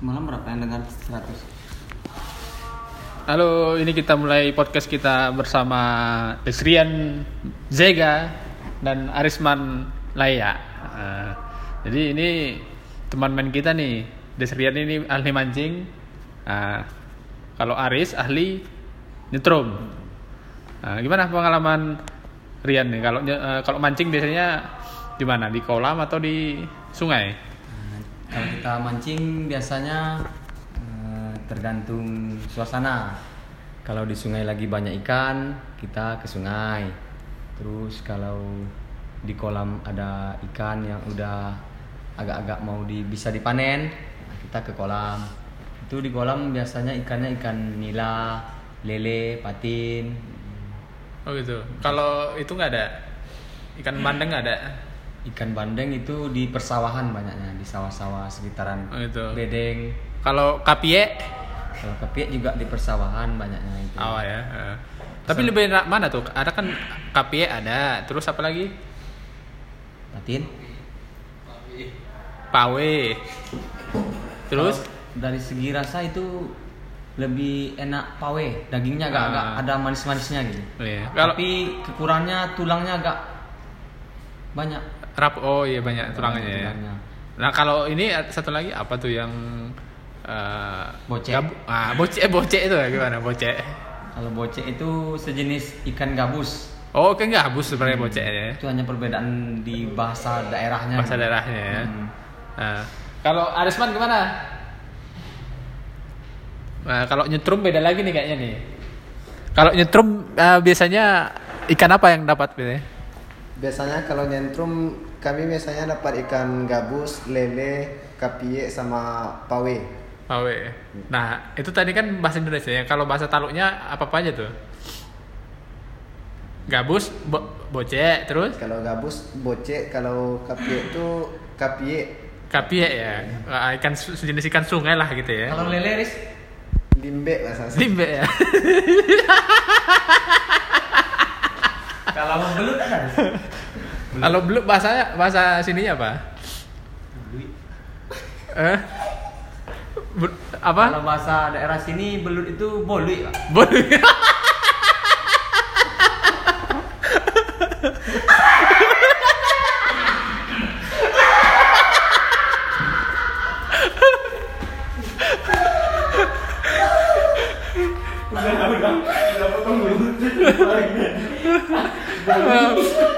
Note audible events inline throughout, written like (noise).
Semalam berapa yang dengar 100? Halo, ini kita mulai podcast kita bersama Desrian Zega dan Arisman Laya. Eh, jadi ini teman main kita nih. Desrian ini ahli mancing. Eh, kalau Aris ahli nyetrum. Eh, gimana pengalaman Rian nih? Kalau eh, kalau mancing biasanya di mana? Di kolam atau di sungai? Kalau kita mancing biasanya eh, tergantung suasana. Kalau di sungai lagi banyak ikan, kita ke sungai. Terus kalau di kolam ada ikan yang udah agak-agak mau di, bisa dipanen, nah, kita ke kolam. Itu di kolam biasanya ikannya ikan nila, lele, patin. Oh gitu. Kalau itu nggak ada ikan bandeng nggak ada. Ikan bandeng itu di persawahan banyaknya, di sawah-sawah sekitaran Oh, gitu. bedeng. Kalau kapie Kalau kepiak juga di persawahan banyaknya itu. awal ya. eh. Tapi lebih enak mana tuh? Ada kan kapie ada, terus apa lagi? Patin. Pawe. Terus Kalau dari segi rasa itu lebih enak pawe, dagingnya agak, Ah. agak ada manis-manisnya gitu. Kalau Tapi kekurangannya tulangnya agak banyak. rap oh iya banyak tulangnya ya. Nah, kalau ini satu lagi apa tuh yang eh Bocek. ah, bocek eh, bocek itu ya gimana? Bocek. Kalau bocek itu sejenis ikan gabus. Oh, kan nggak habis sebenarnya bocek ya. Itu hanya perbedaan di bahasa daerahnya. Bahasa gitu. daerahnya ya. Hmm. Nah, kalau Arisman gimana? Nah, kalau nyetrum beda lagi nih kayaknya nih. Kalau nyetrum eh, biasanya ikan apa yang dapat biasanya? Biasanya kalau nyentrum kami biasanya dapat ikan gabus, lele, kapie sama pawe. Pawe. Nah, itu tadi kan bahasa Indonesia ya. Kalau bahasa Taluknya apa apa aja tuh? Gabus, bo bocek, terus Kalau gabus bocek, kalau kapie itu kapie kapie ya. Ikan sejenis ikan sungai lah gitu ya. Kalau lele Riz, limbe bahasa Limbe ya. (laughs) kalau belut kan? Kalau belum bahasa bahasa sininya apa? Eh? Bu- apa? Kalau bahasa daerah sini belut itu bolui, Pak. Boleh.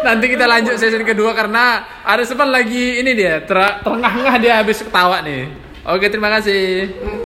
Nanti kita lanjut season kedua karena ada sepan lagi ini dia ter- terengah-engah dia habis ketawa nih. Oke terima kasih.